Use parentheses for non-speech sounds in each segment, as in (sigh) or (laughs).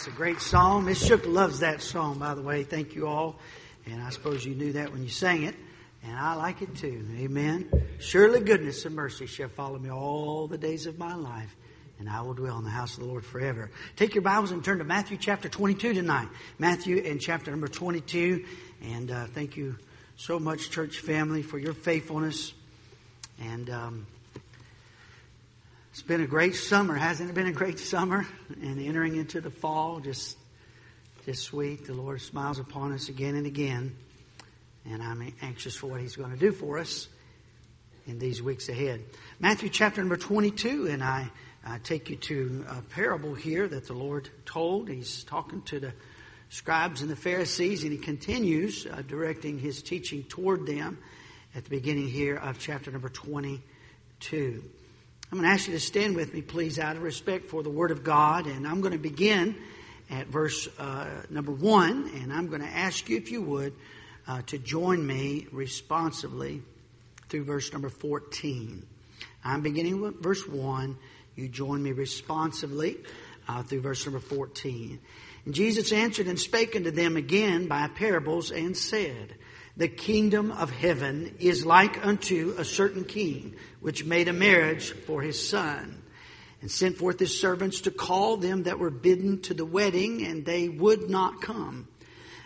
That's a great song. Miss Shook loves that song, by the way. Thank you all. And I suppose you knew that when you sang it. And I like it too. Amen. Surely goodness and mercy shall follow me all the days of my life. And I will dwell in the house of the Lord forever. Take your Bibles and turn to Matthew chapter 22 tonight. Matthew and chapter number 22. And uh, thank you so much, church family, for your faithfulness. And um, it's been a great summer, hasn't it been a great summer? And entering into the fall, just, just sweet. The Lord smiles upon us again and again. And I'm anxious for what He's going to do for us in these weeks ahead. Matthew chapter number 22, and I, I take you to a parable here that the Lord told. He's talking to the scribes and the Pharisees, and He continues uh, directing His teaching toward them at the beginning here of chapter number 22. I'm going to ask you to stand with me, please, out of respect for the Word of God. And I'm going to begin at verse uh, number one. And I'm going to ask you, if you would, uh, to join me responsively through verse number 14. I'm beginning with verse 1. You join me responsively uh, through verse number 14. And Jesus answered and spake unto them again by parables and said, the kingdom of heaven is like unto a certain king which made a marriage for his son and sent forth his servants to call them that were bidden to the wedding and they would not come.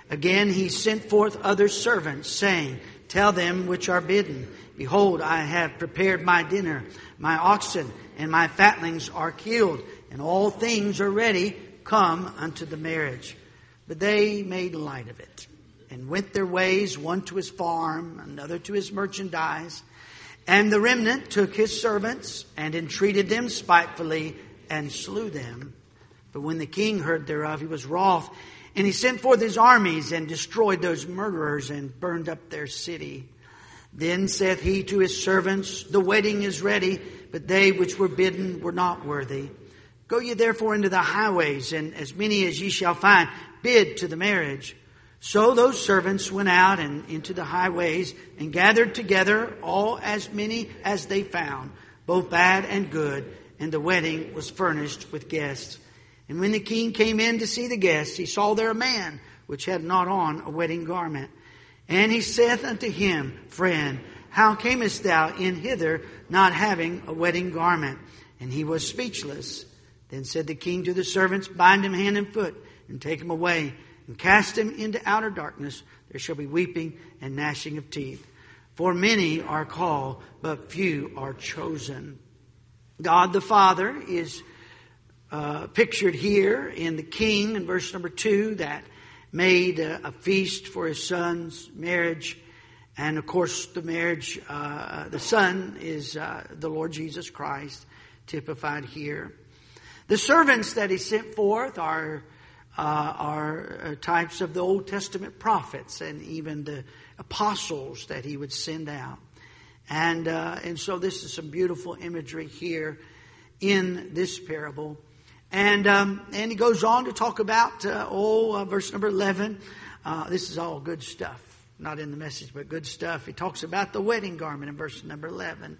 Again he sent forth other servants saying, tell them which are bidden, behold, I have prepared my dinner. My oxen and my fatlings are killed and all things are ready. Come unto the marriage. But they made light of it and went their ways, one to his farm, another to his merchandise. And the remnant took his servants and entreated them spitefully and slew them. But when the king heard thereof, he was wroth, and he sent forth his armies and destroyed those murderers and burned up their city. Then saith he to his servants, The wedding is ready, but they which were bidden were not worthy. Go ye therefore into the highways, and as many as ye shall find, bid to the marriage. So those servants went out and into the highways and gathered together all as many as they found, both bad and good, and the wedding was furnished with guests. And when the king came in to see the guests, he saw there a man which had not on a wedding garment. And he saith unto him, Friend, how camest thou in hither not having a wedding garment? And he was speechless. Then said the king to the servants, Bind him hand and foot and take him away and cast him into outer darkness. There shall be weeping and gnashing of teeth. For many are called, but few are chosen. God the Father is uh, pictured here in the king in verse number two that made a, a feast for his son's marriage. And of course, the marriage, uh, the son is uh, the Lord Jesus Christ, typified here. The servants that he sent forth are uh, are uh, types of the Old Testament prophets and even the apostles that he would send out. And, uh, and so this is some beautiful imagery here in this parable. And, um, and he goes on to talk about, uh, oh, uh, verse number 11. Uh, this is all good stuff. Not in the message, but good stuff. He talks about the wedding garment in verse number 11.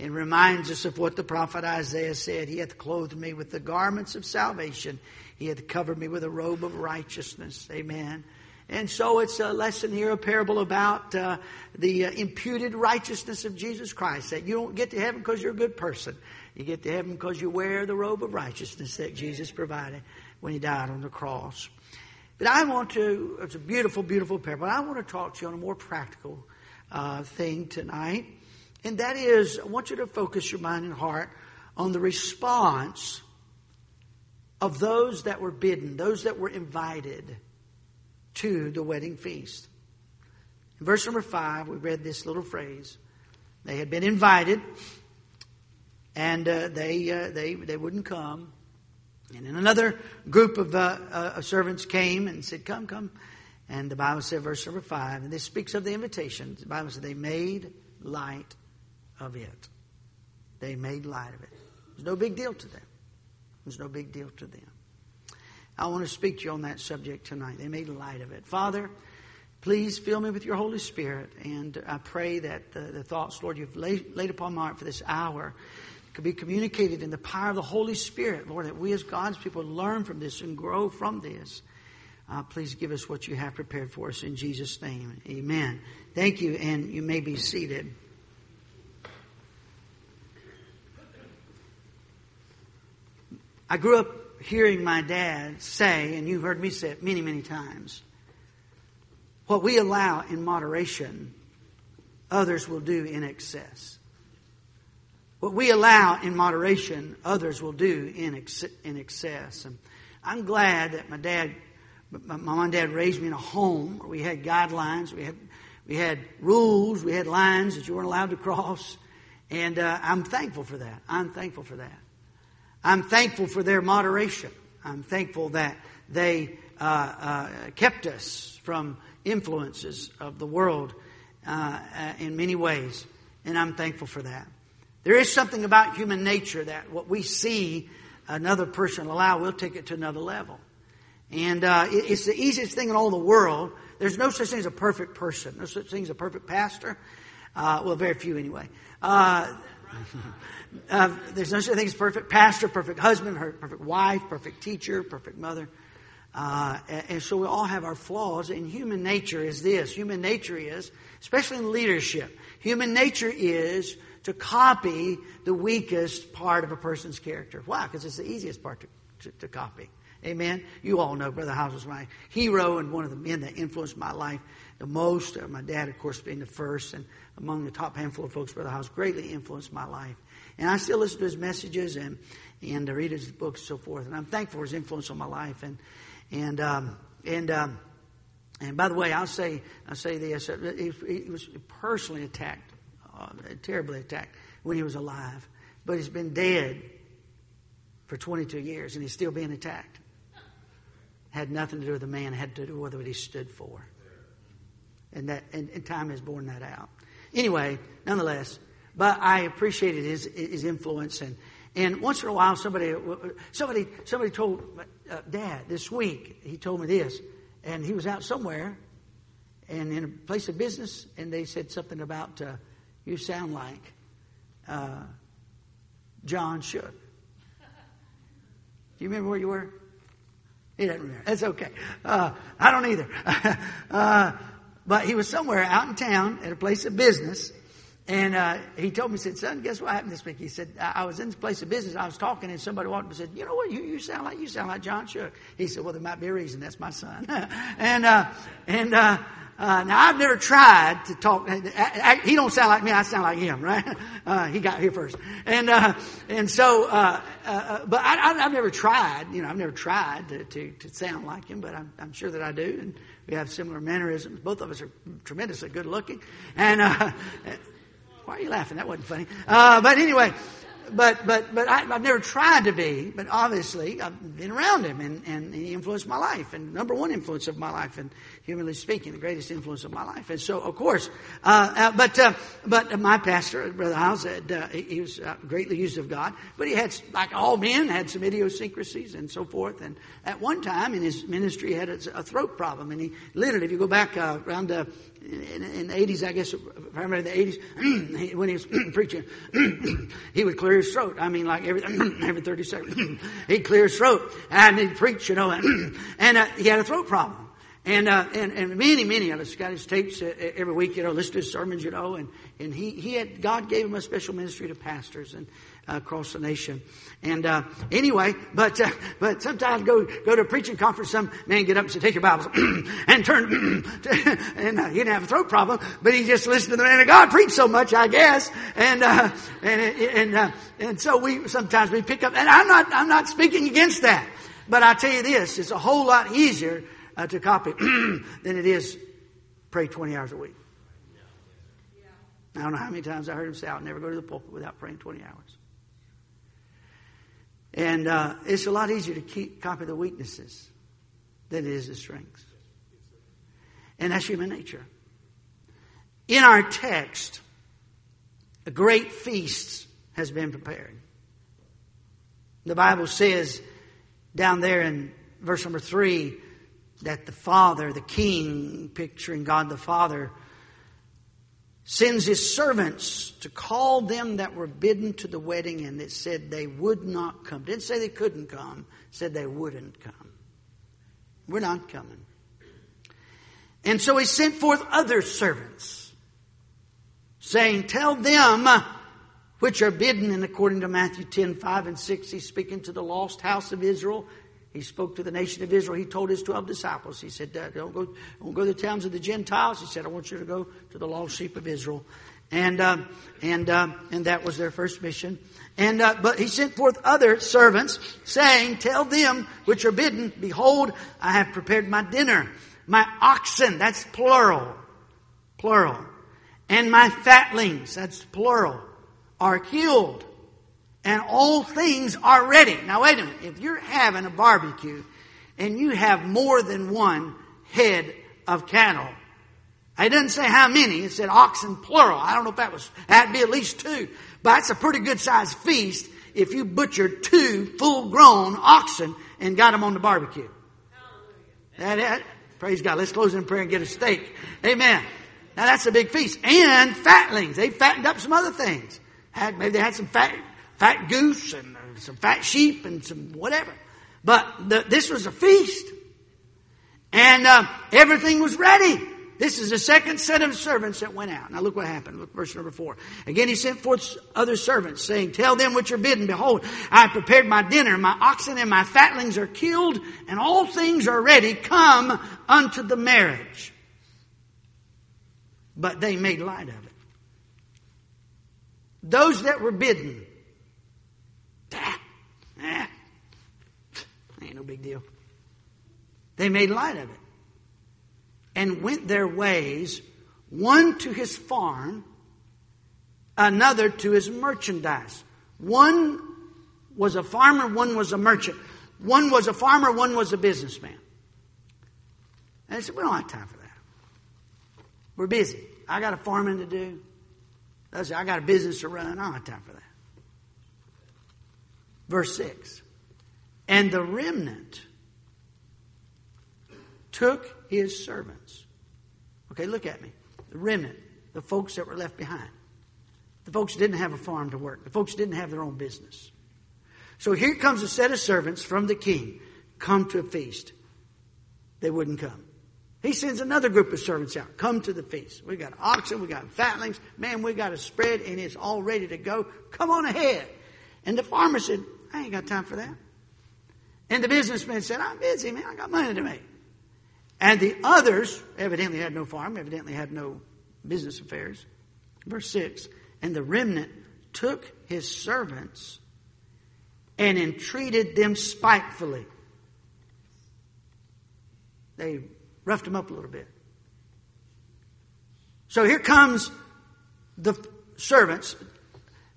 It reminds us of what the prophet Isaiah said. He hath clothed me with the garments of salvation. He hath covered me with a robe of righteousness. Amen. And so it's a lesson here, a parable about uh, the uh, imputed righteousness of Jesus Christ. That you don't get to heaven because you're a good person. You get to heaven because you wear the robe of righteousness that Jesus provided when he died on the cross. But I want to, it's a beautiful, beautiful parable. I want to talk to you on a more practical uh, thing tonight. And that is, I want you to focus your mind and heart on the response of those that were bidden, those that were invited to the wedding feast. In verse number five, we read this little phrase. They had been invited, and uh, they, uh, they, they wouldn't come. And then another group of uh, uh servants came and said, Come, come. And the Bible said, verse number five, and this speaks of the invitation. The Bible said, They made light of it. They made light of it. It was no big deal to them. It was no big deal to them. I want to speak to you on that subject tonight. They made light of it. Father, please fill me with your Holy Spirit. And I pray that the, the thoughts, Lord, you've laid, laid upon my heart for this hour could be communicated in the power of the Holy Spirit, Lord, that we as God's people learn from this and grow from this. Uh, please give us what you have prepared for us in Jesus' name. Amen. Thank you, and you may be seated. I grew up hearing my dad say, and you've heard me say it many, many times, what we allow in moderation, others will do in excess. What we allow in moderation, others will do in, ex- in excess. And I'm glad that my dad, my mom and dad raised me in a home where we had guidelines, we had, we had rules, we had lines that you weren't allowed to cross. And uh, I'm thankful for that. I'm thankful for that. I'm thankful for their moderation. I'm thankful that they uh, uh, kept us from influences of the world uh, uh, in many ways, and I'm thankful for that. There is something about human nature that what we see another person allow, we'll take it to another level. And uh, it's the easiest thing in all the world. There's no such thing as a perfect person, no such thing as a perfect pastor. Uh, well, very few anyway. Uh, (laughs) there's no such thing as perfect pastor, perfect husband, perfect wife, perfect teacher, perfect mother. Uh, and so we all have our flaws, and human nature is this. Human nature is, especially in leadership, human nature is to copy the weakest part of a person's character. Why? Because it's the easiest part to, to, to copy. Amen. You all know Brother House was my hero and one of the men that influenced my life the most. Uh, my dad, of course, being the first, and among the top handful of folks, Brother House greatly influenced my life. And I still listen to his messages and and read his books and so forth. And I'm thankful for his influence on my life. And and um, and um, and by the way, I'll say I'll say this: he, he was personally attacked, uh, terribly attacked when he was alive, but he's been dead for 22 years, and he's still being attacked. Had nothing to do with the man; had to do with what he stood for. And that and, and time has borne that out. Anyway, nonetheless, but I appreciated his his influence and. And once in a while, somebody, somebody, somebody told uh, Dad this week. He told me this, and he was out somewhere, and in a place of business, and they said something about uh, you sound like uh, John Shook. Do you remember where you were? He doesn't remember. That's okay. Uh, I don't either. (laughs) uh, but he was somewhere out in town at a place of business, and uh, he told me, he said, son, guess what happened this week? He said, I was in this place of business. I was talking, and somebody walked up and said, you know what? You, you sound like you sound like John Shook. He said, well, there might be a reason. That's my son. (laughs) and uh, and uh, uh, now I've never tried to talk. He don't sound like me. I sound like him, right? (laughs) Uh, he got here first, and uh, and so, uh, uh, but I, have never tried. You know, I've never tried to, to, to sound like him, but I'm, I'm, sure that I do, and we have similar mannerisms. Both of us are tremendously good looking, and uh, (laughs) why are you laughing? That wasn't funny. Uh, but anyway, but but but I, have never tried to be. But obviously, I've been around him, and, and he influenced my life, and number one influence of my life, and humanly speaking, the greatest influence of my life. And so, of course, uh, uh, but uh, but my pastor, Brother Hyles, said uh, he, he, was uh, greatly used of God, but he had, like all men, had some idiosyncrasies and so forth. And at one time in his ministry, he had a, throat problem, and he literally, if you go back uh, around in, in, the 80s, I guess, remember the 80s, (clears throat) when he was (clears throat) preaching, (clears throat) he would clear his throat. I mean, like every, every 30 seconds, he'd clear his throat and he'd preach, you know, and, and he had a throat problem. And, uh, and, and many, many of us got his tapes uh, every week, you know, listen to his sermons, you know, and, and he, he had, God gave him a special ministry to pastors and, uh, across the nation. And, uh, anyway, but, uh, but sometimes go, go to a preaching conference, some man get up and say, take your Bibles (clears throat) and turn, (clears throat) and uh, he didn't have a throat problem, but he just listened to the man of God preach so much, I guess. And, uh, and, and, and so we, sometimes we pick up, and I'm not, I'm not speaking against that. But I tell you this, it's a whole lot easier uh, to copy (clears throat) than it is pray 20 hours a week. I don't know how many times I heard him say, I'll never go to the pulpit without praying 20 hours. And uh, it's a lot easier to keep, copy the weaknesses than it is the strengths. And that's human nature. In our text, a great feast has been prepared. The Bible says down there in verse number three that the Father, the King, picturing God the Father, sends his servants to call them that were bidden to the wedding, and it said they would not come. Didn't say they couldn't come, said they wouldn't come. We're not coming. And so he sent forth other servants, saying, Tell them uh, which are bidden, and according to Matthew 10, 5 and 6, he's speaking to the lost house of Israel. He spoke to the nation of Israel. He told his 12 disciples, he said, don't go, don't go to the towns of the Gentiles. He said, I want you to go to the lost sheep of Israel. And, uh, and, uh, and that was their first mission. And, uh, but he sent forth other servants saying, tell them which are bidden, behold, I have prepared my dinner. My oxen, that's plural, plural. And my fatlings, that's plural are killed and all things are ready. Now wait a minute. If you're having a barbecue and you have more than one head of cattle, it doesn't say how many. It said oxen plural. I don't know if that was, that'd be at least two. But that's a pretty good sized feast if you butchered two full grown oxen and got them on the barbecue. That, that, praise God. Let's close in prayer and get a steak. Amen. Now that's a big feast. And fatlings. They fattened up some other things. Had, maybe they had some fat, fat goose and some fat sheep and some whatever. But the, this was a feast. And uh, everything was ready. This is the second set of servants that went out. Now look what happened. Look verse number four. Again he sent forth other servants, saying, Tell them what you're bidden, behold, I have prepared my dinner, my oxen and my fatlings are killed, and all things are ready. Come unto the marriage. But they made light of it. Those that were bidden, ah, ain't no big deal. They made light of it and went their ways, one to his farm, another to his merchandise. One was a farmer, one was a merchant. One was a farmer, one was a businessman. And they said, We don't have time for that. We're busy. I got a farming to do. I I got a business to run. I don't have time for that. Verse 6. And the remnant took his servants. Okay, look at me. The remnant, the folks that were left behind. The folks didn't have a farm to work. The folks didn't have their own business. So here comes a set of servants from the king. Come to a feast. They wouldn't come. He sends another group of servants out. Come to the feast. We got oxen, we got fatlings. Man, we got a spread and it's all ready to go. Come on ahead. And the farmer said, I ain't got time for that. And the businessman said, I'm busy, man. I got money to make. And the others evidently had no farm, evidently had no business affairs. Verse 6 And the remnant took his servants and entreated them spitefully. They roughed him up a little bit. So here comes the servants.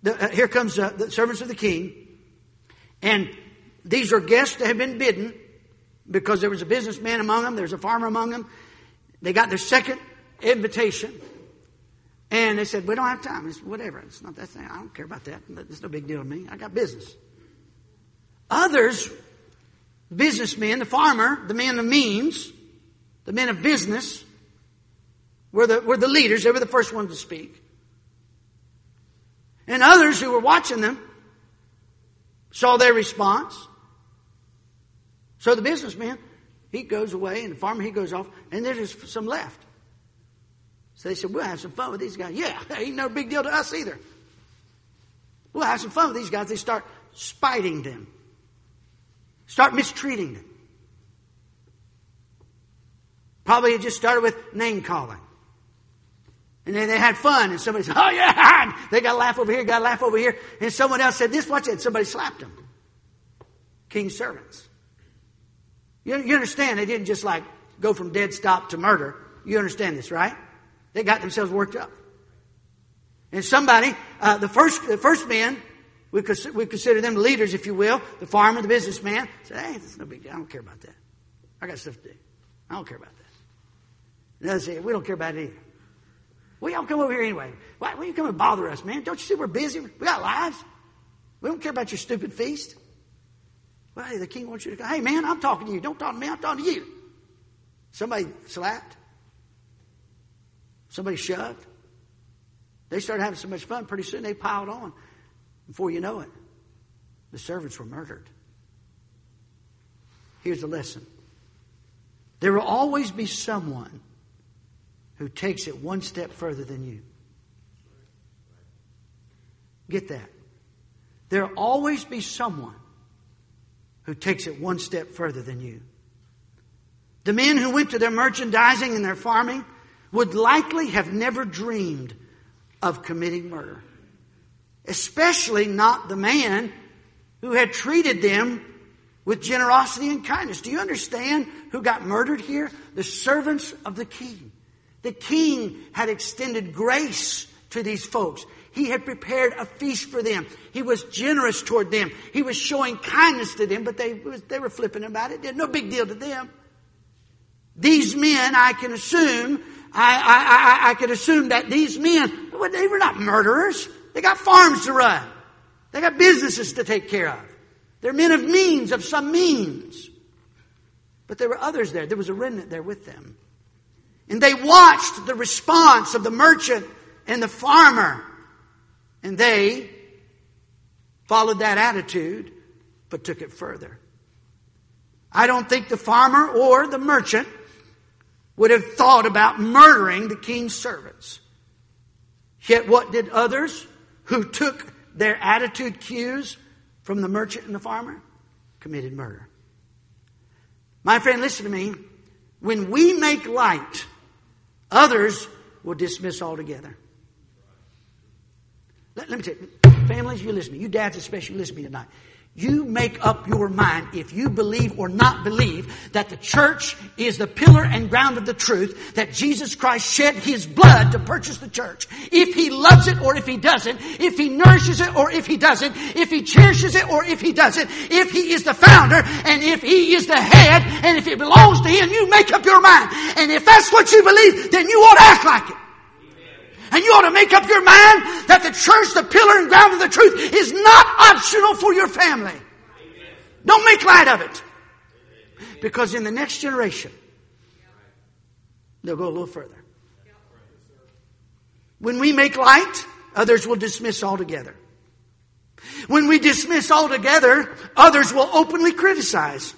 The, uh, here comes uh, the servants of the king. And these are guests that have been bidden because there was a businessman among them, there's a farmer among them. They got their second invitation. And they said, We don't have time. It's whatever. It's not that thing. I don't care about that. It's no big deal to me. I got business. Others, businessmen, the farmer, the man of means, the men of business were the, were the leaders. They were the first ones to speak. And others who were watching them saw their response. So the businessman, he goes away, and the farmer, he goes off, and there's just some left. So they said, We'll have some fun with these guys. Yeah, (laughs) ain't no big deal to us either. We'll have some fun with these guys. They start spiting them, start mistreating them. Probably it just started with name calling. And then they had fun, and somebody said, Oh, yeah, (laughs) they got to laugh over here, got to laugh over here. And someone else said this, watch it. Somebody slapped them. King's servants. You, you understand, they didn't just like go from dead stop to murder. You understand this, right? They got themselves worked up. And somebody, uh, the first, the first men, we, we consider them leaders, if you will, the farmer, the businessman, said, Hey, it's no big deal. I don't care about that. I got stuff to do. I don't care about that. And others we don't care about it either. We all come over here anyway. Why, why you come and bother us, man? Don't you see we're busy? We got lives. We don't care about your stupid feast. Well, hey, the king wants you to go. Hey, man, I'm talking to you. Don't talk to me. I'm talking to you. Somebody slapped. Somebody shoved. They started having so much fun, pretty soon they piled on. Before you know it, the servants were murdered. Here's the lesson there will always be someone who takes it one step further than you. Get that. There'll always be someone who takes it one step further than you. The men who went to their merchandising and their farming would likely have never dreamed of committing murder. Especially not the man who had treated them with generosity and kindness. Do you understand who got murdered here? The servants of the king. The king had extended grace to these folks. He had prepared a feast for them. He was generous toward them. He was showing kindness to them, but they, they were flipping about it. No big deal to them. These men, I can assume, I, I, I, I could assume that these men, well, they were not murderers. They got farms to run. They got businesses to take care of. They're men of means, of some means. But there were others there. There was a remnant there with them. And they watched the response of the merchant and the farmer. And they followed that attitude, but took it further. I don't think the farmer or the merchant would have thought about murdering the king's servants. Yet what did others who took their attitude cues from the merchant and the farmer? Committed murder. My friend, listen to me. When we make light, others will dismiss altogether. Let, let me tell you, families, you listen to me. You dads especially, listen to me tonight. You make up your mind if you believe or not believe that the church is the pillar and ground of the truth, that Jesus Christ shed His blood to purchase the church. If He loves it or if He doesn't, if He nourishes it or if He doesn't, if He cherishes it or if He doesn't, if He is the founder and if He is the head and if it belongs to Him, you make up your mind. And if that's what you believe, then you ought to act like it. And you ought to make up your mind that the church, the pillar and ground of the truth, is not optional for your family. Don't make light of it. Because in the next generation, they'll go a little further. When we make light, others will dismiss altogether. When we dismiss altogether, others will openly criticize.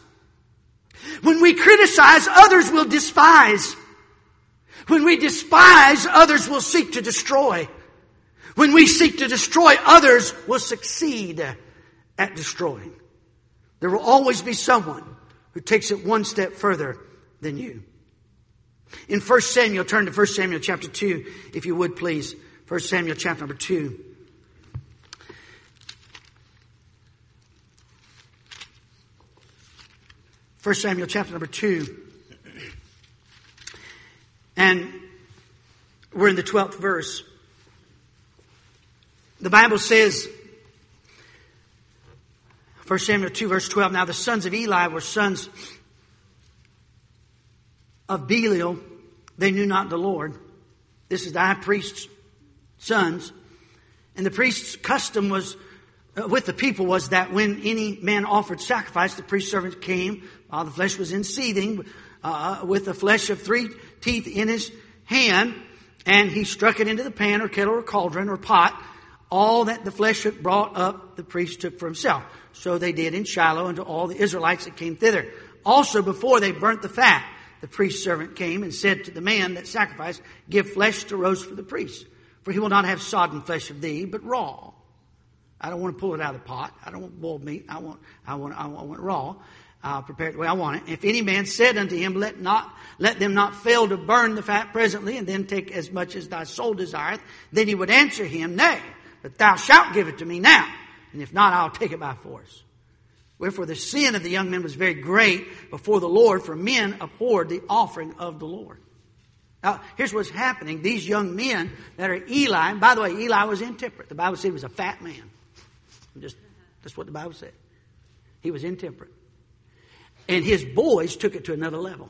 When we criticize, others will despise. When we despise, others will seek to destroy. When we seek to destroy, others will succeed at destroying. There will always be someone who takes it one step further than you. In 1 Samuel, turn to 1 Samuel chapter 2, if you would please. 1 Samuel chapter number 2. First Samuel chapter number 2. And we're in the 12th verse. The Bible says, 1 Samuel 2 verse 12, now the sons of Eli were sons of Belial. They knew not the Lord. This is the high priest's sons. And the priest's custom was, uh, with the people was that when any man offered sacrifice, the priest servant came while the flesh was in seething, uh, with the flesh of three teeth in his hand, and he struck it into the pan or kettle or cauldron or pot. All that the flesh had brought up, the priest took for himself. So they did in Shiloh unto all the Israelites that came thither. Also, before they burnt the fat, the priest's servant came and said to the man that sacrificed, Give flesh to roast for the priest, for he will not have sodden flesh of thee, but raw. I don't want to pull it out of the pot. I don't want boiled meat. I want, I want, I want, I want raw uh, prepared the way I want it. If any man said unto him, let not, let them not fail to burn the fat presently, and then take as much as thy soul desireth, then he would answer him, nay, but thou shalt give it to me now, and if not, I'll take it by force. Wherefore the sin of the young men was very great before the Lord, for men abhorred the offering of the Lord. Now, here's what's happening. These young men that are Eli, and by the way, Eli was intemperate. The Bible said he was a fat man. Just, that's what the Bible said. He was intemperate. And his boys took it to another level.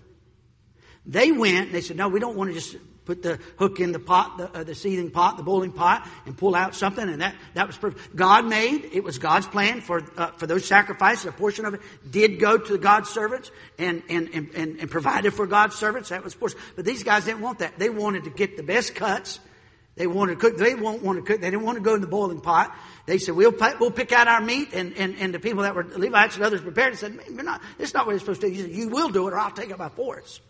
They went and they said, no, we don't want to just put the hook in the pot, the, uh, the seething pot, the boiling pot, and pull out something. And that, that was perfect. God made, it was God's plan for, uh, for those sacrifices. A portion of it did go to God's servants and, and, and, and, provided for God's servants. That was portion. But these guys didn't want that. They wanted to get the best cuts They wanted to cook. They won't want to cook. They didn't want to go in the boiling pot. They said, we'll, we'll pick out our meat. And, and, and the people that were Levites and others prepared and said, you're not, it's not what you're supposed to do. He said, you will do it or I'll take it by force.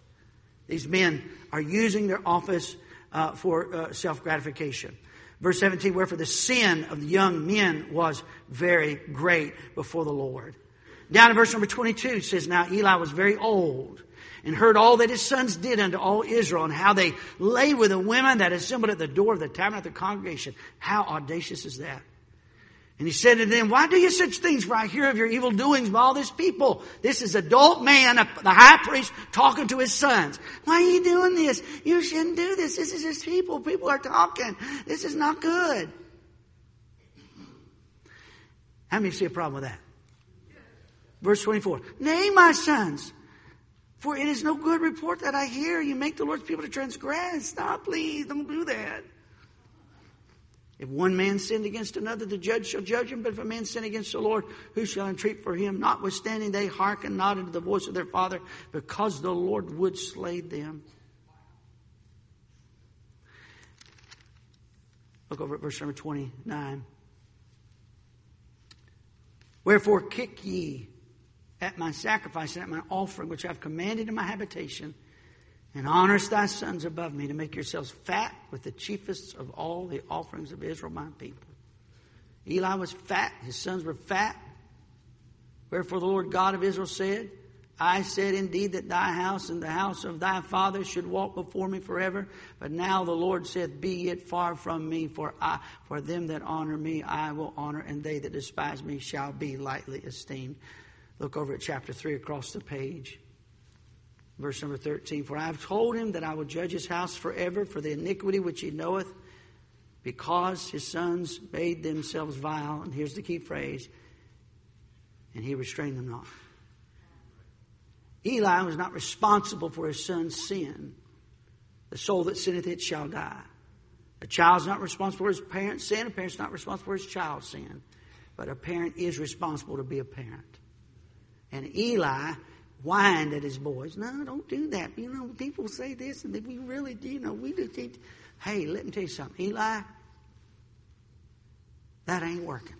These men are using their office uh, for uh, self gratification. Verse 17, wherefore the sin of the young men was very great before the Lord. Down in verse number 22 says, Now Eli was very old and heard all that his sons did unto all Israel and how they lay with the women that assembled at the door of the tabernacle of the congregation. How audacious is that? And he said to them, Why do you such things? For I hear of your evil doings by all this people. This is adult man, the high priest, talking to his sons. Why are you doing this? You shouldn't do this. This is just people. People are talking. This is not good. How many see a problem with that? Verse 24. Nay, my sons, for it is no good report that I hear. You make the Lord's people to transgress. Stop, please. Don't do that. If one man sinned against another, the judge shall judge him. But if a man sin against the Lord, who shall entreat for him? Notwithstanding, they hearken not unto the voice of their father, because the Lord would slay them. Look over at verse number 29. Wherefore kick ye at my sacrifice and at my offering, which I have commanded in my habitation, and honorest thy sons above me to make yourselves fat with the chiefest of all the offerings of Israel, my people. Eli was fat, his sons were fat. Wherefore the Lord God of Israel said, I said indeed that thy house and the house of thy father should walk before me forever. But now the Lord saith, Be it far from me, for I, for them that honor me I will honor, and they that despise me shall be lightly esteemed. Look over at chapter 3 across the page. Verse number 13 For I have told him that I will judge his house forever for the iniquity which he knoweth, because his sons made themselves vile. And here's the key phrase and he restrained them not. Eli was not responsible for his son's sin. The soul that sinneth, it shall die. A child's not responsible for his parent's sin. A parent's not responsible for his child's sin. But a parent is responsible to be a parent. And Eli whined at his boys. No, don't do that. You know, people say this, and we really, do, you know, we just need. Hey, let me tell you something, Eli. That ain't working.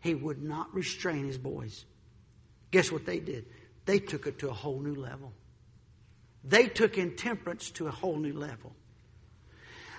He would not restrain his boys. Guess what they did? They took it to a whole new level. They took intemperance to a whole new level.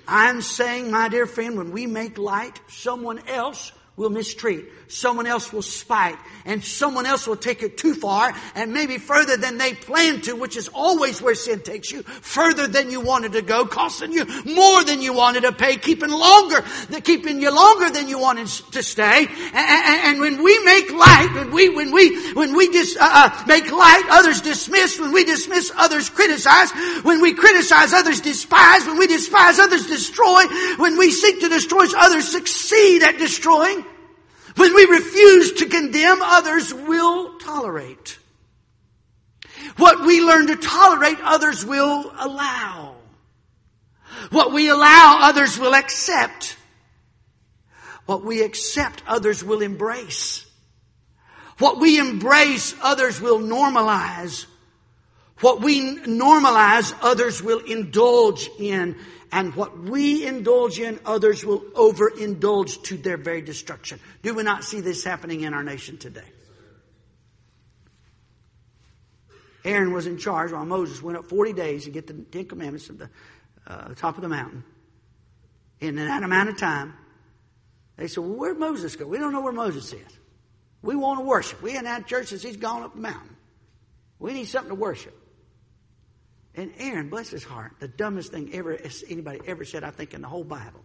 I'm saying, my dear friend, when we make light, someone else will mistreat, someone else will spite, and someone else will take it too far and maybe further than they planned to, which is always where sin takes you, further than you wanted to go, costing you more than you wanted to pay, keeping longer, keeping you longer than you wanted to stay. And, and, when we make light, when we, when we, when we just uh, uh, make light, others dismiss. When we dismiss, others criticize. When we criticize, others despise. When we despise, others destroy. When we seek to destroy, others succeed at destroying. When we refuse to condemn, others will tolerate. What we learn to tolerate, others will allow. What we allow, others will accept. What we accept, others will embrace. What we embrace, others will normalize. What we normalize, others will indulge in. And what we indulge in, others will overindulge to their very destruction. Do we not see this happening in our nation today? Aaron was in charge while Moses went up 40 days to get the Ten Commandments at the uh, top of the mountain. in that amount of time, they said, Well, where'd Moses go? We don't know where Moses is. We want to worship. We ain't had church since he's gone up the mountain. We need something to worship. And Aaron, bless his heart, the dumbest thing ever anybody ever said, I think, in the whole Bible,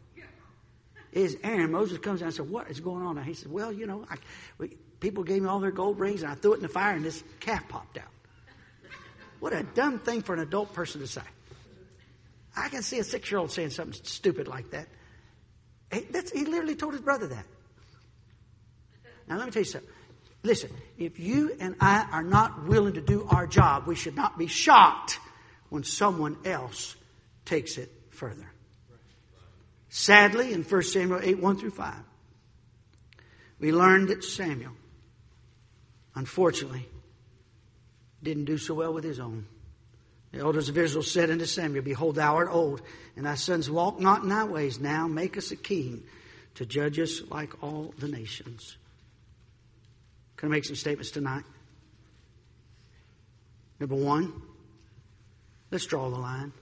is Aaron. Moses comes down and says, "What is going on?" And he says, "Well, you know, I, we, people gave me all their gold rings, and I threw it in the fire, and this calf popped out." What a dumb thing for an adult person to say. I can see a six-year-old saying something stupid like that. He, he literally told his brother that. Now, let me tell you something. Listen, if you and I are not willing to do our job, we should not be shocked when someone else takes it further. Sadly, in 1 Samuel 8 1 through 5, we learned that Samuel, unfortunately, didn't do so well with his own. The elders of Israel said unto Samuel, Behold, thou art old, and thy sons walk not in thy ways. Now make us a king to judge us like all the nations. Can I make some statements tonight? Number one, let's draw the line.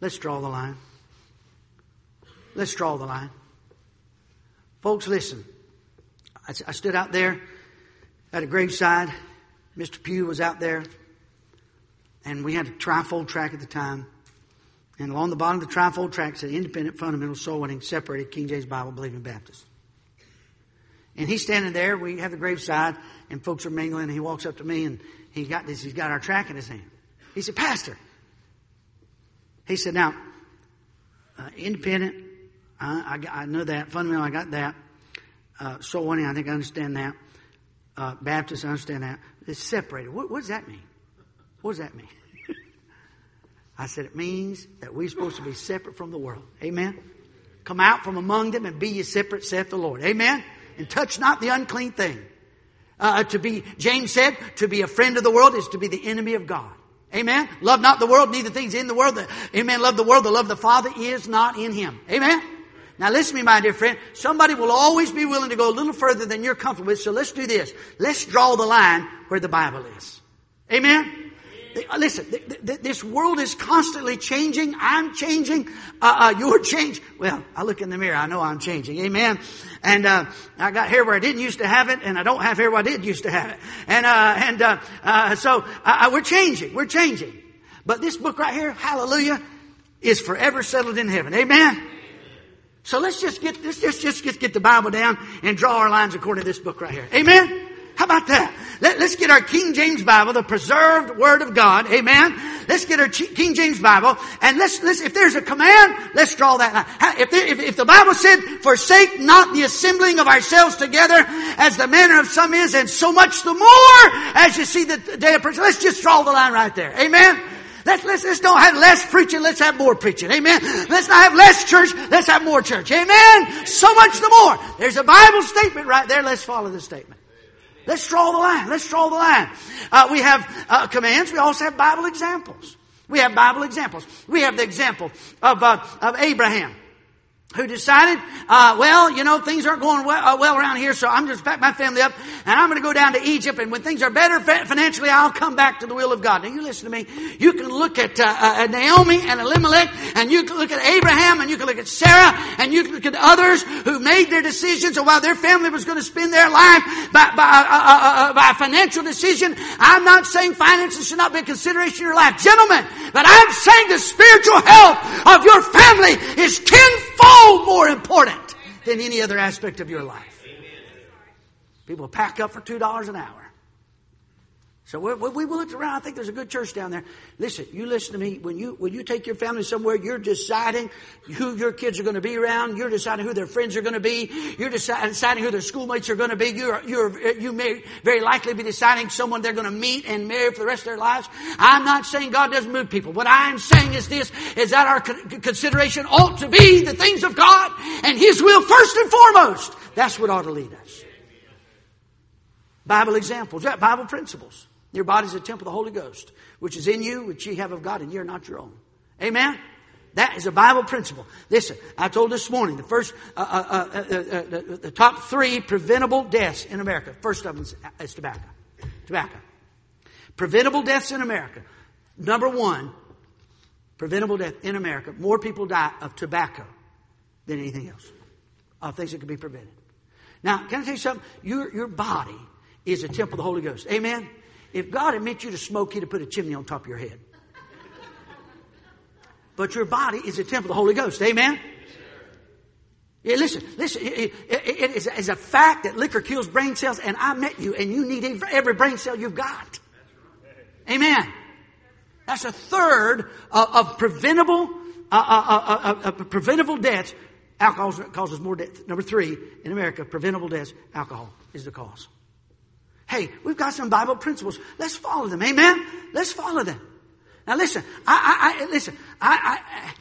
Let's draw the line. Let's draw the line. Folks, listen. I, I stood out there at a graveside. Mr. Pugh was out there and we had a trifold track at the time. And along the bottom of the trifold track said independent fundamental soul winning separated King James Bible believing Baptist. And he's standing there, we have the graveside, and folks are mingling, and he walks up to me and he got this, he's got our track in his hand. He said, Pastor. He said, now, uh, independent, uh, I, I, know that. Fundamental, I got that. Uh, soul winning, I think I understand that. Uh, Baptist, I understand that. It's separated. What, what does that mean? What does that mean? (laughs) I said, it means that we're supposed to be separate from the world. Amen? Come out from among them and be ye separate, saith the Lord. Amen? And touch not the unclean thing. Uh, to be, James said, to be a friend of the world is to be the enemy of God. Amen? Love not the world, neither things in the world. Amen. Love the world, the love of the Father is not in him. Amen? Now listen to me, my dear friend. Somebody will always be willing to go a little further than you're comfortable with. So let's do this. Let's draw the line where the Bible is. Amen? Listen, this world is constantly changing. I'm changing. Uh, uh, you're changing. Well, I look in the mirror. I know I'm changing. Amen. And uh, I got hair where I didn't used to have it, and I don't have hair where I did used to have it. And uh, and uh, uh, so we're changing. We're changing. But this book right here, Hallelujah, is forever settled in heaven. Amen. So let's just get let's just just get the Bible down and draw our lines according to this book right here. Amen. How about that? Let, us get our King James Bible, the preserved Word of God. Amen. Let's get our King James Bible and let's, let's if there's a command, let's draw that line. If, there, if, if the Bible said, forsake not the assembling of ourselves together as the manner of some is and so much the more as you see the day of preaching. Let's just draw the line right there. Amen. Let's, let's, let's don't have less preaching, let's have more preaching. Amen. Let's not have less church, let's have more church. Amen. So much the more. There's a Bible statement right there. Let's follow the statement. Let's draw the line. Let's draw the line. Uh, we have uh, commands. We also have Bible examples. We have Bible examples. We have the example of, uh, of Abraham who decided, uh, well, you know, things aren't going well, uh, well, around here, so I'm just pack my family up and I'm going to go down to Egypt. And when things are better financially, I'll come back to the will of God. Now, you listen to me. You can look at uh, uh, Naomi and Elimelech, and you can look at Abraham, and you can look at Sarah, and you can look at others who made their decisions of while their family was going to spend their life by, by, uh, uh, by a financial decision. I'm not saying finances should not be a consideration in your life, gentlemen, but I'm saying the spiritual health of your family is tenfold more important than any other aspect of your life. People pack up for $2 an hour. So we, we looked around. I think there's a good church down there. Listen, you listen to me. When you when you take your family somewhere, you're deciding who your kids are going to be around. You're deciding who their friends are going to be. You're deciding who their schoolmates are going to be. You're you're you may very likely be deciding someone they're going to meet and marry for the rest of their lives. I'm not saying God doesn't move people. What I'm saying is this: is that our consideration ought to be the things of God and His will first and foremost. That's what ought to lead us. Bible examples, Bible principles. Your body is a temple of the Holy Ghost, which is in you, which ye have of God, and ye are not your own. Amen? That is a Bible principle. Listen, I told this morning the first, uh, uh, uh, the, top three preventable deaths in America. First of them is tobacco. Tobacco. Preventable deaths in America. Number one, preventable death in America. More people die of tobacco than anything else. Of things that can be prevented. Now, can I tell you something? Your, your body is a temple of the Holy Ghost. Amen? If God had meant you to smoke, He'd have put a chimney on top of your head. But your body is a temple of the Holy Ghost. Amen? Yeah, listen, listen. It, it, it is, a fact that liquor kills brain cells, and I met you, and you need every brain cell you've got. Amen. That's a third of, of preventable, uh, uh, uh, preventable deaths. Alcohol causes more death. Number three in America, preventable deaths. Alcohol is the cause. Hey, we've got some Bible principles. Let's follow them. Amen. Let's follow them. Now listen, I, I, I listen, I, I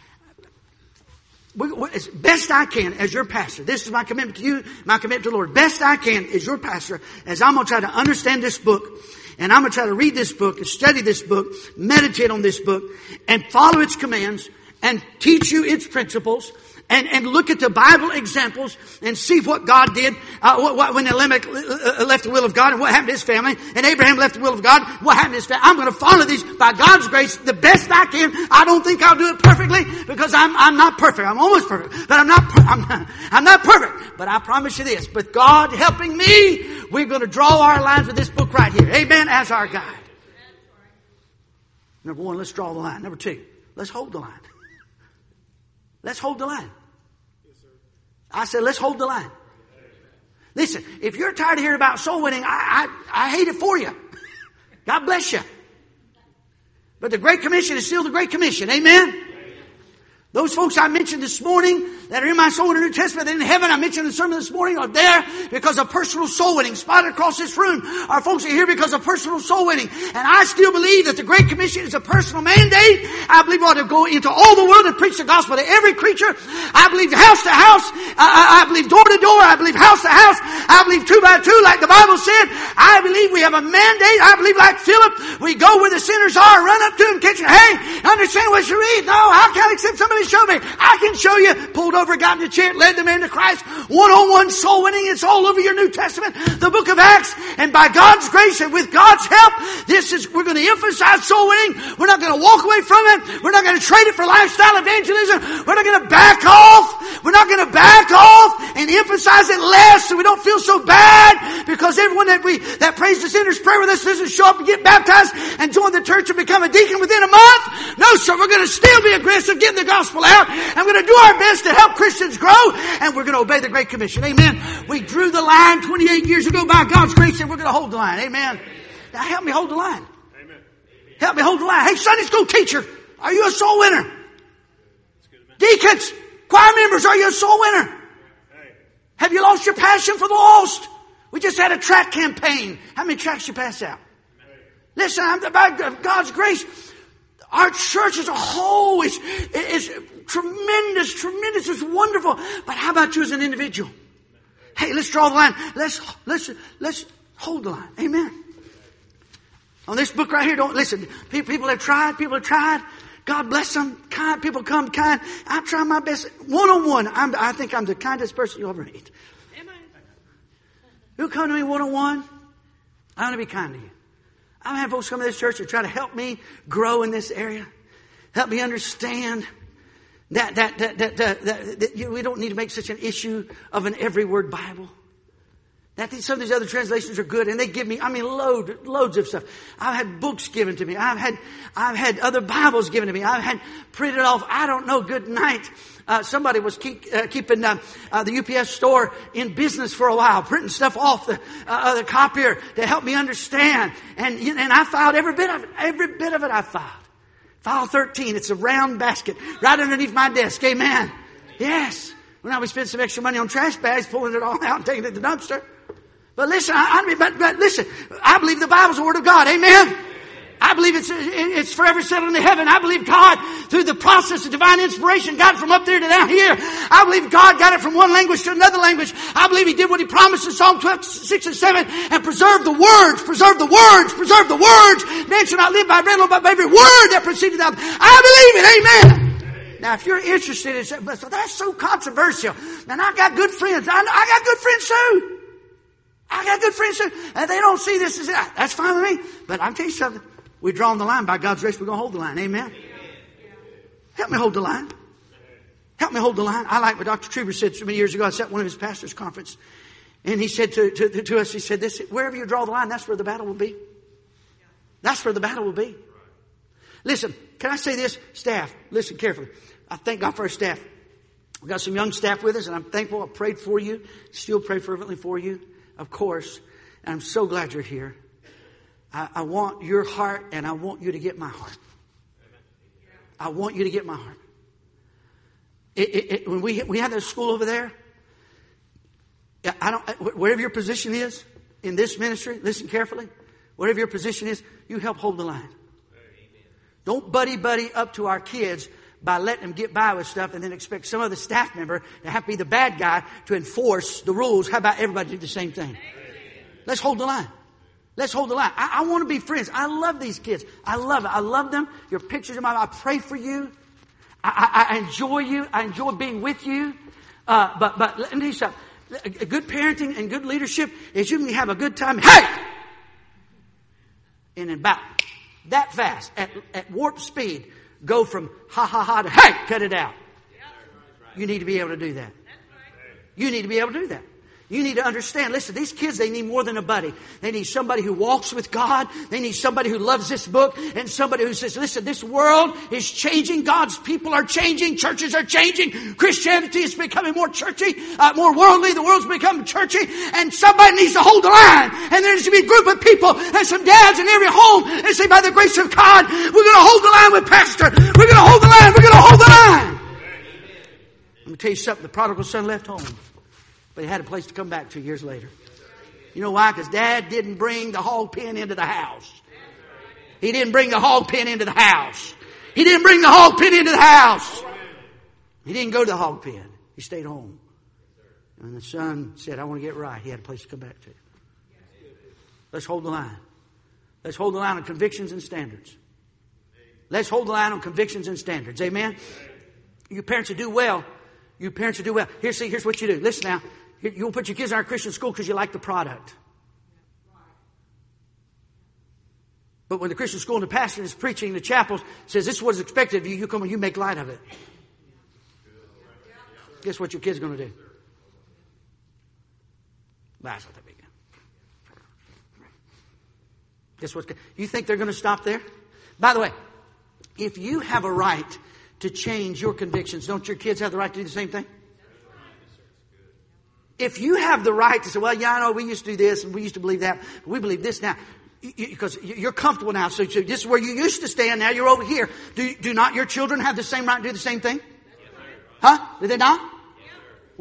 we, we, as best I can as your pastor. This is my commitment to you, my commitment to the Lord. Best I can as your pastor, as I'm going to try to understand this book And I'm going to try to read this book and study this book, meditate on this book, and follow its commands and teach you its principles and, and look at the Bible examples and see what God did uh, what, what, when Elimelech uh, left the will of God and what happened to his family, and Abraham left the will of God, what happened to his family. I'm going to follow these by God's grace the best I can. I don't think I'll do it perfectly because I'm, I'm not perfect. I'm almost perfect, but I'm not, (laughs) I'm not, I'm not perfect. But I promise you this, with God helping me, we're going to draw our lines with this book right here. Amen. As our guide. Number one, let's draw the line. Number two, let's hold the line. (laughs) Let's hold the line. I said, let's hold the line. Listen, if you're tired of hearing about soul winning, I, I, I hate it for you. (laughs) God bless you. But the Great Commission is still the Great Commission. Amen? Those folks I mentioned this morning that are in my soul in the New Testament in heaven, I mentioned in the sermon this morning, are there because of personal soul winning. Spotted across this room our folks are here because of personal soul winning. And I still believe that the Great Commission is a personal mandate. I believe we ought to go into all the world and preach the gospel to every creature. I believe house to house. I, I, I believe door to door. I believe house to house. I believe two by two like the Bible said. I believe we have a mandate. I believe like Philip, we go where the sinners are, run up to them, catch them. Hey, understand what you read? No, how can I accept somebody show me. I can show you. Pulled over, got in the chair, led the man to Christ. One-on-one soul winning. It's all over your New Testament, the book of Acts. And by God's grace and with God's help, this is, we're going to emphasize soul winning. We're not going to walk away from it. We're not going to trade it for lifestyle evangelism. We're not going to back off. We're not going to back off and emphasize it less so we don't feel so bad because everyone that we, that prays the sinner's prayer with us doesn't show up and get baptized and join the church and become a deacon within a month. No, sir. We're going to still be aggressive getting the gospel out. I'm going to do our best to help Christians grow and we're going to obey the Great Commission. Amen. We drew the line 28 years ago by God's grace and we're going to hold the line. Amen. Now help me hold the line. Amen. Help me hold the line. Hey, Sunday school teacher, are you a soul winner? Deacons, choir members, are you a soul winner? Have you lost your passion for the lost? We just had a track campaign. How many tracks you pass out? Listen, I'm about God's grace. Our church as a whole is, is tremendous, tremendous, it's wonderful. But how about you as an individual? Hey, let's draw the line. Let's, let's, let's hold the line. Amen. On this book right here, don't listen. People have tried, people have tried. God bless them. Kind people come kind. I try my best. One on one, I think I'm the kindest person you'll ever meet. Amen. You come to me one on one, I want to be kind to you. I've had folks come to this church to try to help me grow in this area, help me understand that, that, that, that, that, that, that you we don't need to make such an issue of an every word Bible. That some of these other translations are good, and they give me, I mean, load, loads of stuff. I've had books given to me. I've had, I've had other Bibles given to me. I've had printed off. I don't know. Good night. Uh, somebody was keep, uh, keeping uh, uh the UPS store in business for a while, printing stuff off the, uh, the copier to help me understand. And and I filed every bit of it. Every bit of it I filed. File 13. It's a round basket right underneath my desk. Amen. Yes. Well, now we spent some extra money on trash bags, pulling it all (laughs) out and taking it to the dumpster. But listen, I, I but, but listen, I believe the Bible's the Word of God. Amen. I believe it's, it's forever settled in heaven. I believe God, through the process of divine inspiration, got it from up there to down here. I believe God got it from one language to another language. I believe He did what He promised in Psalm 12, 6 and 7 and preserved the words, preserved the words, preserved the words. Man shall not live by bread, but by every word that proceeded out. I believe it. Amen. Now, if you're interested in, but that's so controversial. And I got good friends. I, I got good friends too. I got good friends too. And they don't see this as, ah, that's fine with me. But I'm tell you something. We're drawing the line. By God's grace, we're going to hold the line. Amen. Help me hold the line. Help me hold the line. I like what Dr. Trieber said so many years ago. I sat at one of his pastors' conference. And he said to, to, to us, he said this, wherever you draw the line, that's where the battle will be. That's where the battle will be. Listen, can I say this? Staff, listen carefully. I thank God for our staff. We've got some young staff with us, and I'm thankful. I prayed for you. Still pray fervently for you, of course. And I'm so glad you're here. I, I want your heart and I want you to get my heart. I want you to get my heart. It, it, it, when we, we had that school over there, I don't, whatever your position is in this ministry, listen carefully. Whatever your position is, you help hold the line. Don't buddy buddy up to our kids by letting them get by with stuff and then expect some other staff member to have to be the bad guy to enforce the rules. How about everybody do the same thing? Let's hold the line. Let's hold the line. I, I want to be friends. I love these kids. I love it. I love them. Your pictures in my I pray for you. I, I, I enjoy you. I enjoy being with you. Uh, but but let me tell you something. Good parenting and good leadership is you can have a good time. Hey! And in about that fast, at, at warp speed, go from ha ha ha to hey, cut it out. You need to be able to do that. You need to be able to do that. You need to understand, listen, these kids, they need more than a buddy. They need somebody who walks with God. They need somebody who loves this book and somebody who says, listen, this world is changing. God's people are changing. Churches are changing. Christianity is becoming more churchy, uh, more worldly. The world's becoming churchy and somebody needs to hold the line. And there needs to be a group of people and some dads in every home and say, by the grace of God, we're going to hold the line with pastor. We're going to hold the line. We're going to hold the line. Let me tell you something. The prodigal son left home. He had a place to come back to years later. You know why? Because dad didn't bring the hog pen into the house. He didn't bring the hog pen into the house. He didn't bring the hog pen into the house. He didn't go to the hog pen. He stayed home. And the son said, I want to get right. He had a place to come back to. Let's hold the line. Let's hold the line on convictions and standards. Let's hold the line on convictions and standards. Amen? You parents do well, you parents do well. Here, see, here's what you do. Listen now. You'll put your kids in our Christian school because you like the product. But when the Christian school and the pastor is preaching in the chapels says this is what is expected of you, you come and you make light of it. Guess what your kid's going to do? That's what they begin. Guess what? You think they're going to stop there? By the way, if you have a right to change your convictions, don't your kids have the right to do the same thing? If you have the right to say, well, yeah, I know we used to do this and we used to believe that, but we believe this now, because you're comfortable now. So, this is where you used to stand. Now you're over here. Do, do not your children have the same right to do the same thing? Huh? Do they not?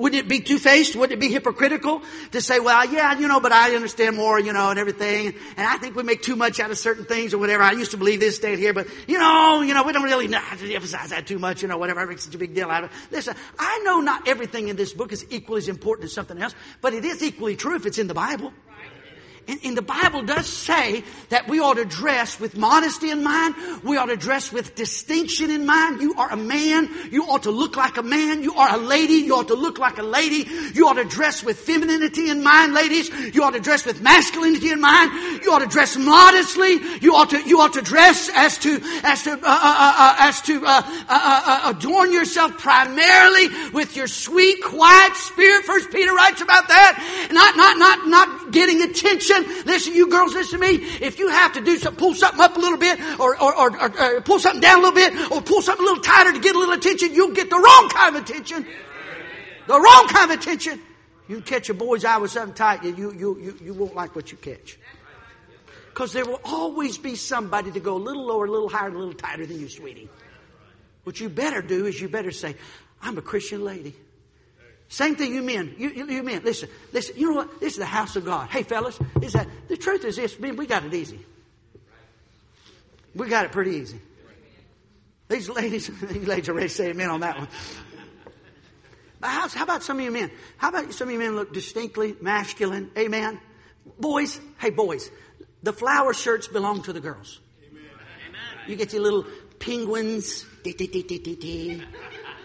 Wouldn't it be two-faced? Wouldn't it be hypocritical to say, well, yeah, you know, but I understand more, you know, and everything. And I think we make too much out of certain things or whatever. I used to believe this stand here, but you know, you know, we don't really have to emphasize that too much, you know, whatever. makes such a big deal out of it. Listen, I know not everything in this book is equally as important as something else, but it is equally true if it's in the Bible. And, and, the Bible does say that we ought to dress with modesty in mind. We ought to dress with distinction in mind. You are a man. You ought to look like a man. You are a lady. You ought to look like a lady. You ought to dress with femininity in mind, ladies. You ought to dress with masculinity in mind. You ought to dress modestly. You ought to, you ought to dress as to, as to, uh, uh, uh, uh as to, uh, uh, adorn yourself primarily with your sweet, quiet spirit. First Peter writes about that. Not, not, not, not getting attention Listen, to you girls, listen to me. If you have to do something, pull something up a little bit, or, or, or, or uh, pull something down a little bit, or pull something a little tighter to get a little attention, you'll get the wrong kind of attention. The wrong kind of attention. You catch a boy's eye with something tight, you, you, you, you won't like what you catch. Because there will always be somebody to go a little lower, a little higher, a little tighter than you, sweetie. What you better do is you better say, I'm a Christian lady. Same thing, you men. You, you, men, listen, listen. You know what? This is the house of God. Hey, fellas, is that the truth is this? Man, we got it easy. We got it pretty easy. These ladies, (laughs) these ladies are ready to say amen on that one. But how, how about some of you men? How about some of you men look distinctly masculine? Amen. Boys, hey boys, the flower shirts belong to the girls. Amen. You get your little penguins, dee, dee, dee,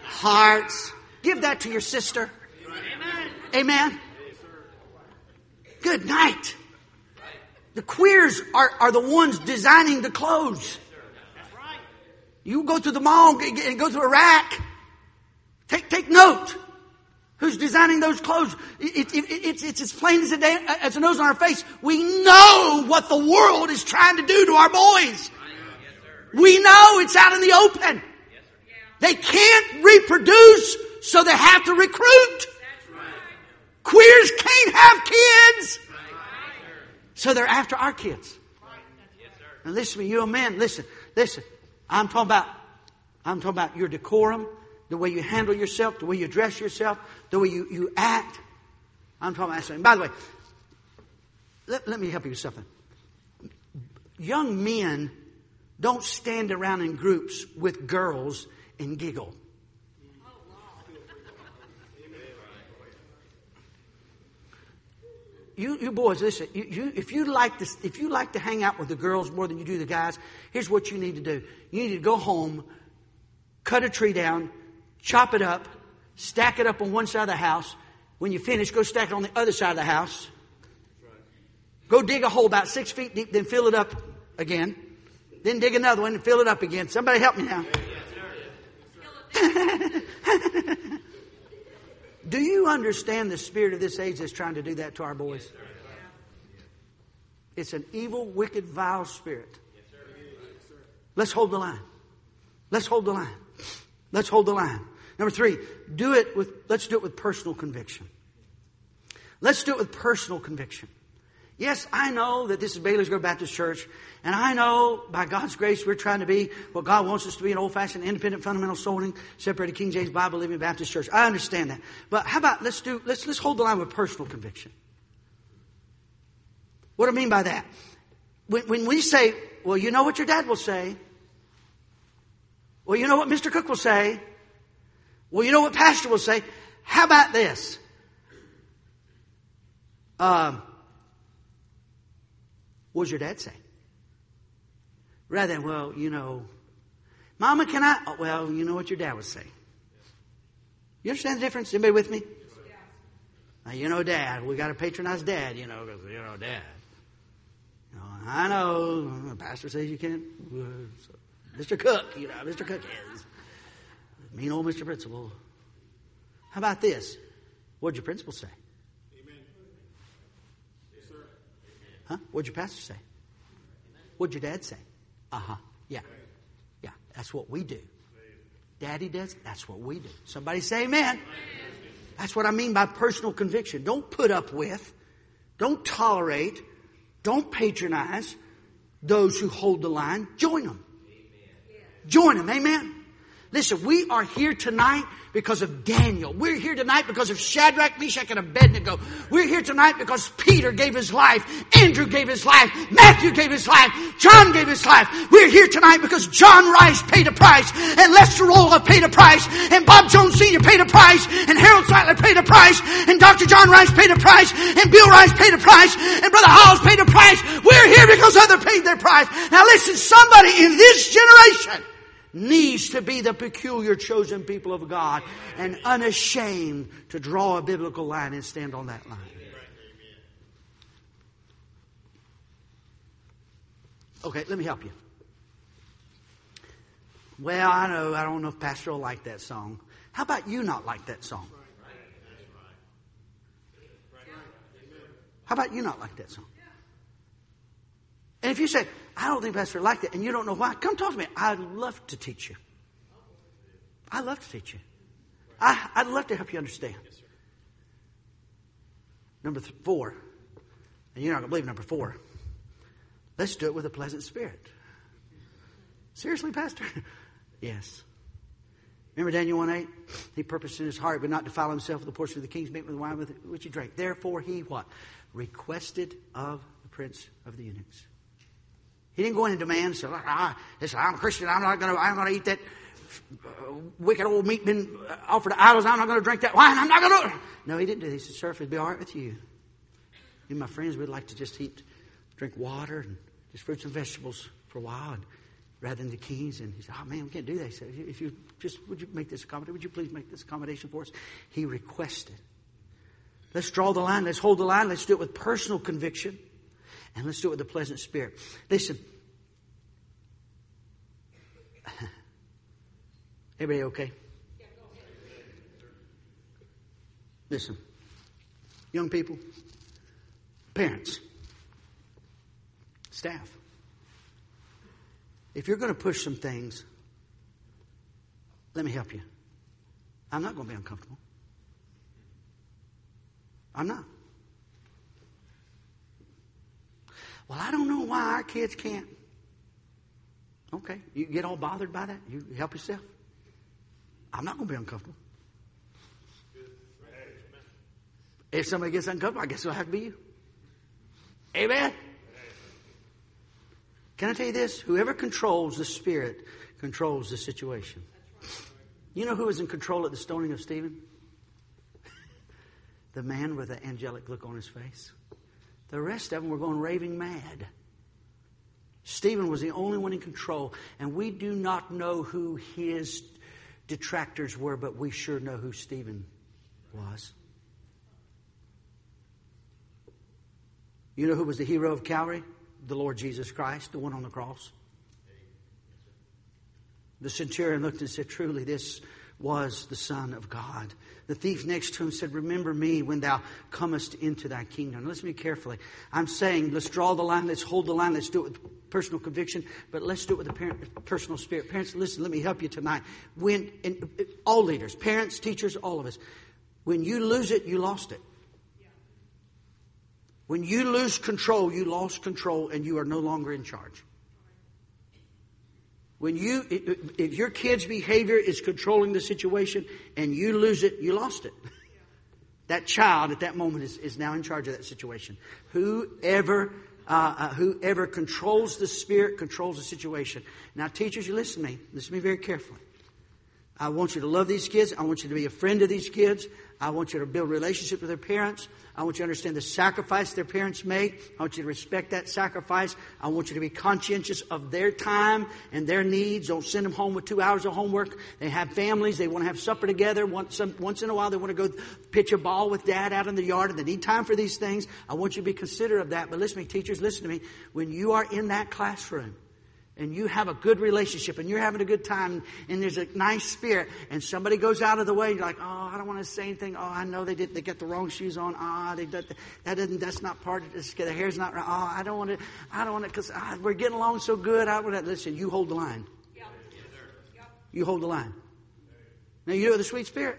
hearts, Give that to your sister. Amen. Amen. Good night. The queers are, are the ones designing the clothes. You go to the mall and go to a rack. Take, take note. Who's designing those clothes? It, it, it, it's, it's as plain as a, day, as a nose on our face. We know what the world is trying to do to our boys. We know it's out in the open. They can't reproduce so they have to recruit. Queers can't have kids. So they're after our kids. And listen to me, you a man, listen, listen. I'm talking about, I'm talking about your decorum, the way you handle yourself, the way you dress yourself, the way you, you act. I'm talking about that. By the way, let, let me help you with something. Young men don't stand around in groups with girls and giggle. You, you boys, listen. You, you, if you like to, if you like to hang out with the girls more than you do the guys, here's what you need to do. You need to go home, cut a tree down, chop it up, stack it up on one side of the house. When you finish, go stack it on the other side of the house. Go dig a hole about six feet deep, then fill it up again. Then dig another one and fill it up again. Somebody help me now. (laughs) Do you understand the spirit of this age that's trying to do that to our boys? It's an evil, wicked, vile spirit. Let's hold the line. Let's hold the line. Let's hold the line. Number three, do it with, let's do it with personal conviction. Let's do it with personal conviction. Yes, I know that this is Baylor's Baptist Church, and I know by God's grace we're trying to be what God wants us to be an old-fashioned, independent, fundamental, souling, separated King James Bible living Baptist Church. I understand that. But how about let's do let's let's hold the line with personal conviction. What do I mean by that? When, when we say, well, you know what your dad will say. Well, you know what Mr. Cook will say. Well, you know what Pastor will say. How about this? Um, what does your dad say? Rather than, well, you know, Mama, can I? Oh, well, you know what your dad would say. You understand the difference? Anybody with me? Now, you know, Dad. We got to patronize Dad. You know, because you know, Dad. You know, I know. The pastor says you can't. Uh, Mr. Cook, you know, Mr. Cook is mean old Mr. Principal. How about this? What'd your principal say? Huh? What'd your pastor say? What'd your dad say? Uh huh. Yeah. Yeah. That's what we do. Daddy does. That's what we do. Somebody say amen. That's what I mean by personal conviction. Don't put up with, don't tolerate, don't patronize those who hold the line. Join them. Join them. Amen. Listen, we are here tonight because of Daniel. We're here tonight because of Shadrach, Meshach, and Abednego. We're here tonight because Peter gave his life, Andrew gave his life, Matthew gave his life, John gave his life. We're here tonight because John Rice paid a price, and Lester Roloff paid a price, and Bob Jones Sr. paid a price, and Harold Sightler paid a price, and Dr. John Rice paid a price, and Bill Rice paid a price, and Brother Hyles paid a price. We're here because others paid their price. Now listen, somebody in this generation needs to be the peculiar chosen people of God and unashamed to draw a biblical line and stand on that line. Okay, let me help you. Well, I know, I don't know if Pastor will like that song. How about you not like that song? How about you not like that song? And if you say, I don't think Pastor liked it, and you don't know why, come talk to me. I'd love to teach you. I'd love to teach you. I, would love to help you understand. Number th- four, and you're not going to believe number four. Let's do it with a pleasant spirit. Seriously, Pastor? (laughs) yes. Remember Daniel 1 8? He purposed in his heart, but not defile himself with the portion of the king's meat with the wine with which he drank. Therefore, he what? Requested of the prince of the eunuchs. He didn't go into demand and say, ah, I'm a Christian. I'm not going to, I'm going to eat that uh, wicked old meat been offered to idols. I'm not going to drink that wine. I'm not going to. No, he didn't do this. He said, sir, if it'd be all right with you. and my friends, we'd like to just eat, drink water and just fruits and vegetables for a while and, rather than the keys. And he said, oh man, we can't do that. He said, if you just, would you make this accommodation? Would you please make this accommodation for us? He requested. Let's draw the line. Let's hold the line. Let's do it with personal conviction. And let's do it with a pleasant spirit. Listen. (laughs) Everybody okay? Listen. Young people, parents, staff. If you're going to push some things, let me help you. I'm not going to be uncomfortable. I'm not. Well, I don't know why our kids can't. Okay, you get all bothered by that. You help yourself. I'm not going to be uncomfortable. If somebody gets uncomfortable, I guess it'll have to be you. Amen. Can I tell you this? Whoever controls the Spirit controls the situation. You know who was in control at the stoning of Stephen? (laughs) the man with the angelic look on his face. The rest of them were going raving mad. Stephen was the only one in control, and we do not know who his detractors were, but we sure know who Stephen was. You know who was the hero of Calvary? The Lord Jesus Christ, the one on the cross. The centurion looked and said, Truly, this was the Son of God. The thief next to him said, Remember me when thou comest into thy kingdom. listen to me carefully. I'm saying, let's draw the line, let's hold the line, let's do it with personal conviction, but let's do it with a parent, personal spirit. Parents, listen, let me help you tonight. When, and all leaders, parents, teachers, all of us, when you lose it, you lost it. When you lose control, you lost control and you are no longer in charge. When you, if your kid's behavior is controlling the situation and you lose it, you lost it. That child at that moment is, is now in charge of that situation. Whoever, uh, uh, whoever controls the spirit controls the situation. Now, teachers, you listen to me. Listen to me very carefully. I want you to love these kids. I want you to be a friend to these kids. I want you to build relationships with their parents. I want you to understand the sacrifice their parents make. I want you to respect that sacrifice. I want you to be conscientious of their time and their needs. Don't send them home with two hours of homework. They have families. They want to have supper together. Once, once in a while, they want to go pitch a ball with dad out in the yard and they need time for these things. I want you to be considerate of that. But listen to me, teachers, listen to me. When you are in that classroom, and you have a good relationship and you're having a good time and there's a nice spirit and somebody goes out of the way and you're like, oh, I don't want to say anything. Oh, I know they did, they got the wrong shoes on. Ah, oh, they that doesn't, that's not part of this. The hair's not right. Oh, I don't want to, I don't want to, cause ah, we're getting along so good. I want to, listen, you hold the line. You hold the line. Now you with a sweet spirit.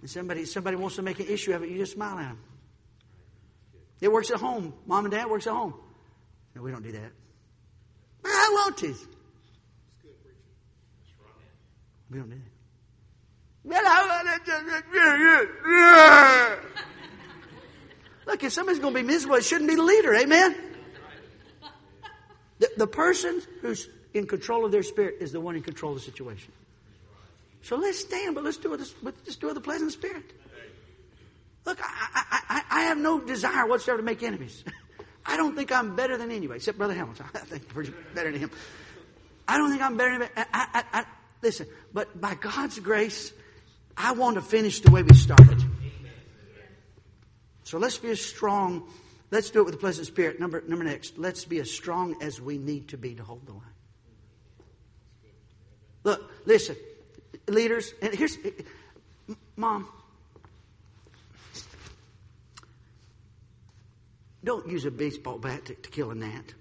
And somebody, somebody wants to make an issue of it, you just smile at them. It works at home. Mom and dad works at home. No, we don't do that. I want to. We don't need it. Look, if somebody's going to be miserable, it shouldn't be the leader. Amen? The, the person who's in control of their spirit is the one in control of the situation. So let's stand, but let's do it. Let's do it with a pleasant spirit. Look, I, I, I, I have no desire whatsoever to make enemies. (laughs) I don't think I'm better than anybody, except Brother Hamilton. (laughs) I think you're better than him. I don't think I'm better than anybody. I, I, I, listen, but by God's grace, I want to finish the way we started. So let's be as strong. Let's do it with a pleasant spirit. Number, number next, let's be as strong as we need to be to hold the line. Look, listen, leaders, and here's, mom, Don't use a baseball bat to, to kill a gnat.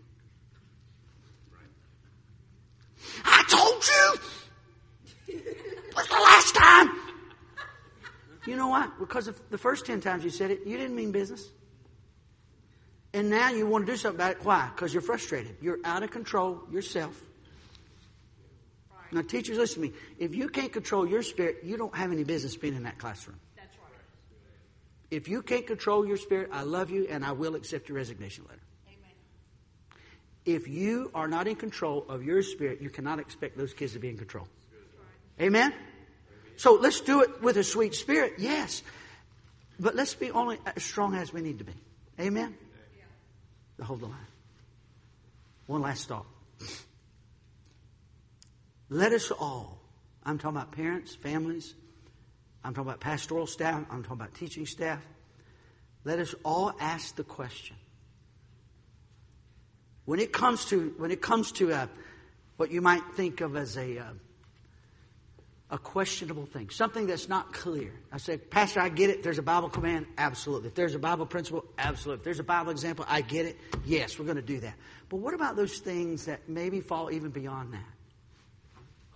I told you! What's the last time? You know what? Because of the first 10 times you said it, you didn't mean business. And now you want to do something about it. Why? Because you're frustrated. You're out of control yourself. Now, teachers, listen to me. If you can't control your spirit, you don't have any business being in that classroom. If you can't control your spirit, I love you and I will accept your resignation letter. Amen. If you are not in control of your spirit, you cannot expect those kids to be in control. Amen? So let's do it with a sweet spirit, yes. But let's be only as strong as we need to be. Amen? To hold the line. One last thought. Let us all, I'm talking about parents, families, I'm talking about pastoral staff. I'm talking about teaching staff. Let us all ask the question. When it comes to, when it comes to a, uh, what you might think of as a, uh, a questionable thing, something that's not clear. I say, Pastor, I get it. There's a Bible command. Absolutely. If there's a Bible principle, absolutely. If there's a Bible example, I get it. Yes, we're going to do that. But what about those things that maybe fall even beyond that?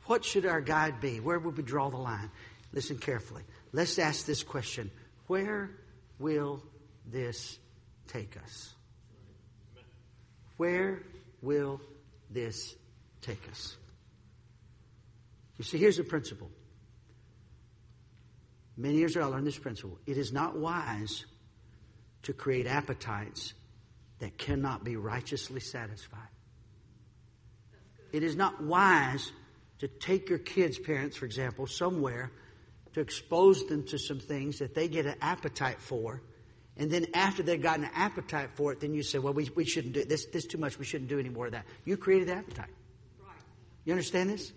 What should our guide be? Where would we draw the line? Listen carefully. Let's ask this question Where will this take us? Where will this take us? You see, here's the principle. Many years ago, I learned this principle. It is not wise to create appetites that cannot be righteously satisfied. It is not wise to take your kids' parents, for example, somewhere to expose them to some things that they get an appetite for And then after they've gotten an appetite for it, then you say, well, we, we shouldn't do this. This is too much. We shouldn't do any more of that. You created the appetite. You understand this?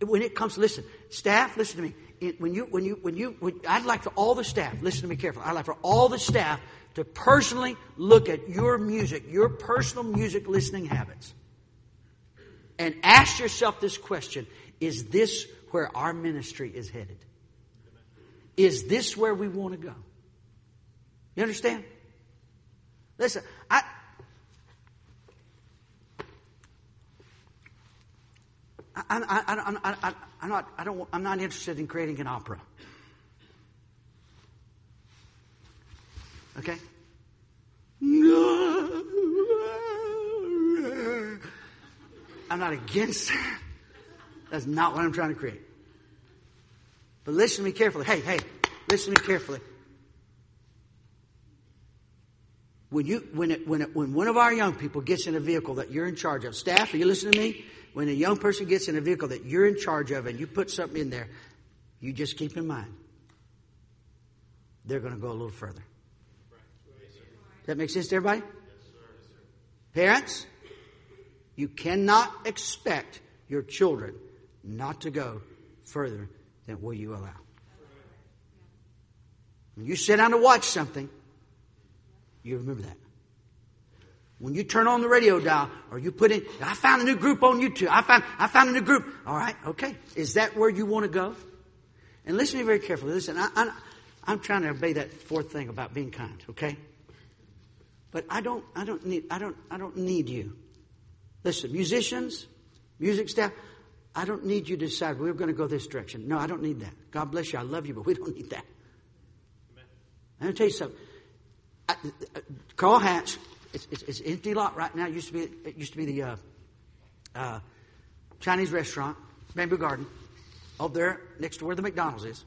When it comes, listen, staff, listen to me. When you, when you, when you, when, I'd like for all the staff, listen to me carefully. I'd like for all the staff to personally look at your music, your personal music listening habits, and ask yourself this question Is this where our ministry is headed? Is this where we want to go? You understand? Listen, I. I, I, I, I, I'm not, I don't, I'm not interested in creating an opera. Okay? I'm not against that. That's not what I'm trying to create. But listen to me carefully. Hey, hey, listen to me carefully. When you, when it, when it, when one of our young people gets in a vehicle that you're in charge of, staff, are you listening to me? When a young person gets in a vehicle that you're in charge of and you put something in there, you just keep in mind they're going to go a little further. Does that make sense to everybody? Parents, you cannot expect your children not to go further than will you allow. When you sit down to watch something, you remember that. When you turn on the radio dial or you put in, I found a new group on YouTube. I found, I found a new group. All right, okay. Is that where you want to go? And listen to me very carefully. Listen, I, I, I'm trying to obey that fourth thing about being kind, okay? But I don't, I don't need, I don't, I don't need you. Listen, musicians, music staff, I don't need you to decide we're going to go this direction. No, I don't need that. God bless you. I love you, but we don't need that. Amen. I'm going to tell you something. I, uh, Carl Hatch, it's, it's, it's, empty lot right now. It used to be, it used to be the uh, uh, Chinese restaurant, Bamboo Garden, up there next to where the McDonald's is.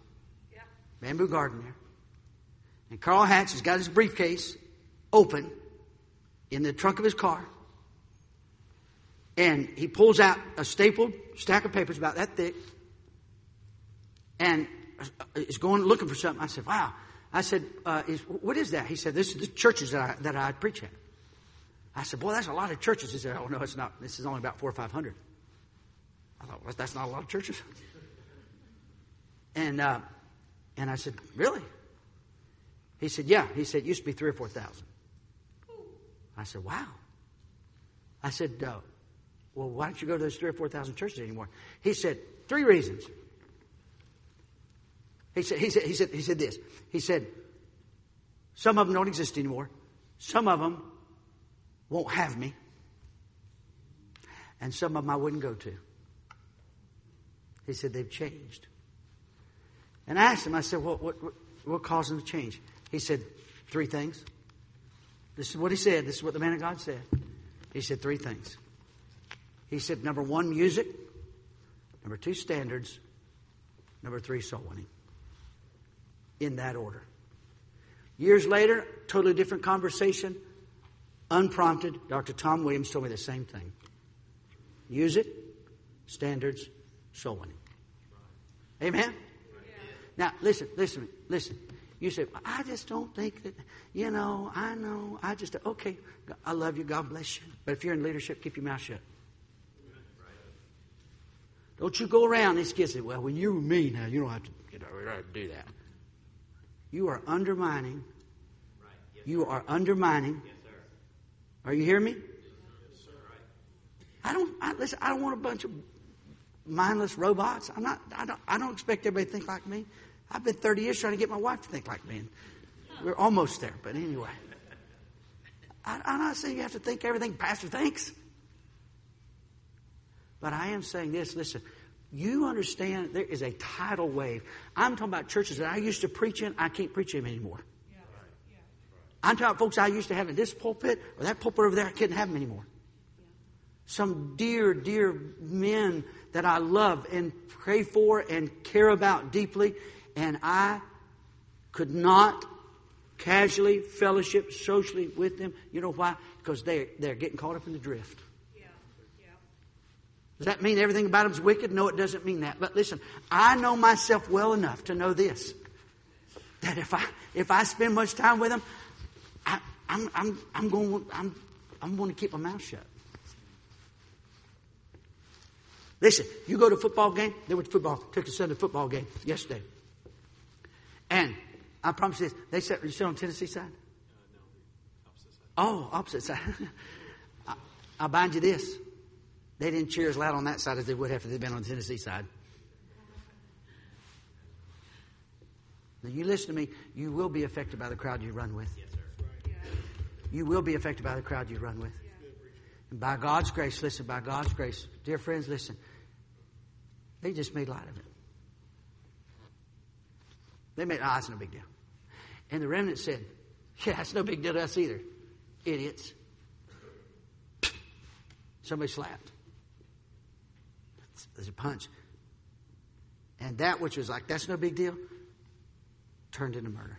Yeah. Bamboo Garden there. And Carl Hatch has got his briefcase open in the trunk of his car. And he pulls out a stapled stack of papers about that thick and is going looking for something. I said, wow. I said, uh, is, what is that? He said, this is the churches that I, that I preach at. I said, boy, that's a lot of churches. He said, oh, no, it's not. This is only about four or five hundred. I thought, well, that's not a lot of churches. And, uh, and I said, really? He said, yeah. He said, it used to be three or four thousand. I said, wow. I said, uh, well, why don't you go to those three or four thousand churches anymore? He said, three reasons. He said, he said, he said, he said this. He said, some of them don't exist anymore. Some of them won't have me. And some of them I wouldn't go to. He said, they've changed. And I asked him, I said, what, what, what caused them to change? He said, three things. This is what he said. This is what the man of God said. He said three things. He said, number one, music. Number two, standards. Number three, soul winning. In that order. Years later, totally different conversation. Unprompted, Dr. Tom Williams told me the same thing. Music, standards, soul winning. Amen? Now, listen, listen, listen. You say, I just don't think that, you know, I know, I just, okay, I love you, God bless you. But if you're in leadership, keep your mouth shut. Don't you go around these kids say, well, when you're me now, you don't have to, you know, have to do that. You are undermining. You are undermining. Are you hearing me? I don't, I, listen, I don't want a bunch of mindless robots. I'm not, I don't, I don't expect everybody to think like me. I've been 30 years trying to get my wife to think like me. And We're almost there, but anyway. I, I'm not saying you have to think everything Pastor thinks. But I am saying this listen, you understand there is a tidal wave. I'm talking about churches that I used to preach in, I can't preach in anymore. I'm talking about folks I used to have in this pulpit or that pulpit over there, I couldn't have them anymore. Some dear, dear men that I love and pray for and care about deeply and I could not casually fellowship socially with them. You know why? Because they're, they're getting caught up in the drift. Does that mean everything about them's wicked? No, it doesn't mean that. But listen, I know myself well enough to know this. that if I if I spend much time with them, I, I'm I'm I'm going I'm I'm going to keep my mouth shut. Listen, you go to a football game. They went to football. Took a to football game yesterday, and I promise you this: they sit. You sit on Tennessee side. Oh, opposite side. (laughs) I, I'll bind you this. They didn't cheer as loud on that side as they would have if they'd been on the Tennessee side. Now, you listen to me, you will be affected by the crowd you run with. You will be affected by the crowd you run with. And by God's grace, listen, by God's grace, dear friends, listen, they just made light of it. They made, oh, it's no big deal. And the remnant said, yeah, it's no big deal to us either. Idiots. Somebody slapped. There's a punch. And that which was like, that's no big deal, turned into murder.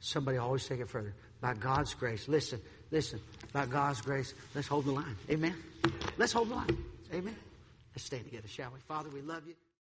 Somebody always take it further. By God's grace, listen, listen, by God's grace, let's hold the line. Amen. Let's hold the line. Amen. Let's stay together, shall we? Father, we love you.